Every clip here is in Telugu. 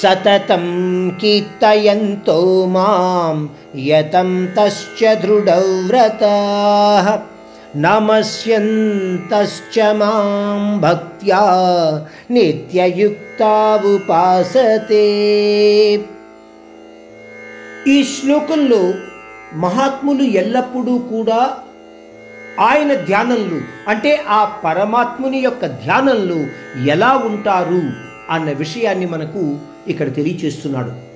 సతతం కీర్తయంతో మాం యతం తశ్చ దృఢవ్రతాః నమస్యంతశ్చ మాం భక్త్యా నిత్యయుక్తా ఉపాసతే ఈ శ్లోకంలో మహాత్ములు ఎల్లప్పుడూ కూడా ఆయన ధ్యానంలో అంటే ఆ పరమాత్ముని యొక్క ధ్యానంలో ఎలా ఉంటారు? అన్న విషయాన్ని మనకు ఇక్కడ తెలియచేస్తున్నాడు.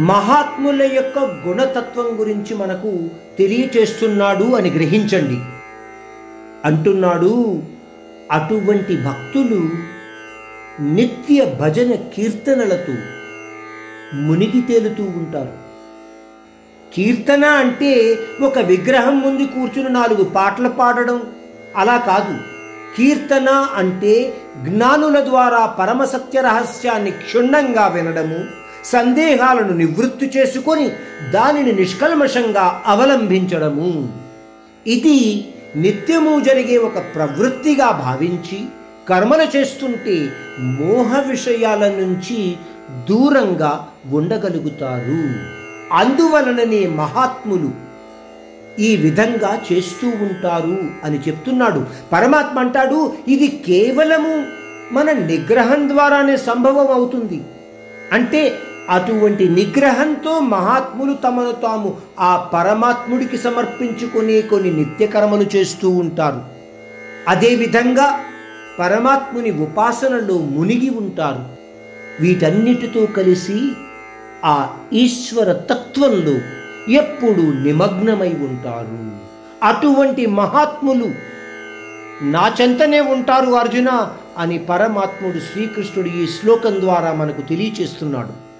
మహాత్ముల యొక్క గుణతత్వం గురించి మనకు తెలియచేస్తున్నాడు అని గ్రహించండి. అంటున్నాడు అటువంటి భక్తులు నిత్య భజన కీర్తనలతో మునిగి తేలుతూ ఉంటారు. కీర్తన అంటే ఒక విగ్రహం ముందు కూర్చుని నాలుగు పాటలు పాడడం అలా కాదు. కీర్తన అంటే జ్ఞానుల ద్వారా పరమసత్య రహస్యాన్ని క్షుణ్ణంగా వినడము సందేహాలను నివృత్తి చేసుకొని దానిని నిష్కల్మషంగా అవలంబించడము. ఇది నిత్యము జరిగే ఒక ప్రవృత్తిగా భావించి కర్మలు చేస్తుంటే మోహ విషయాల నుంచి దూరంగా ఉండగలుగుతారు. అందువలననే మహాత్ములు ఈ విధంగా చేస్తూ ఉంటారు అని చెప్తున్నాడు. పరమాత్మ అంటాడు ఇది కేవలము మన నిగ్రహం ద్వారానే సంభవం అవుతుంది. అంటే అటువంటి నిగ్రహంతో మహాత్ములు తమను తాము ఆ పరమాత్ముడికి సమర్పించుకునే కొన్ని నిత్యకర్మలు చేస్తూ ఉంటారు. అదేవిధంగా పరమాత్ముని ఉపాసనలో మునిగి ఉంటారు. వీటన్నిటితో కలిసి ఆ ఈశ్వర తత్వంలో ఎప్పుడు నిమగ్నమై ఉంటారు? అటువంటి మహాత్ములు నా చెంతనే ఉంటారు అర్జున అని పరమాత్ముడు శ్రీకృష్ణుడు ఈ శ్లోకం ద్వారా మనకు తెలియచేస్తున్నాడు.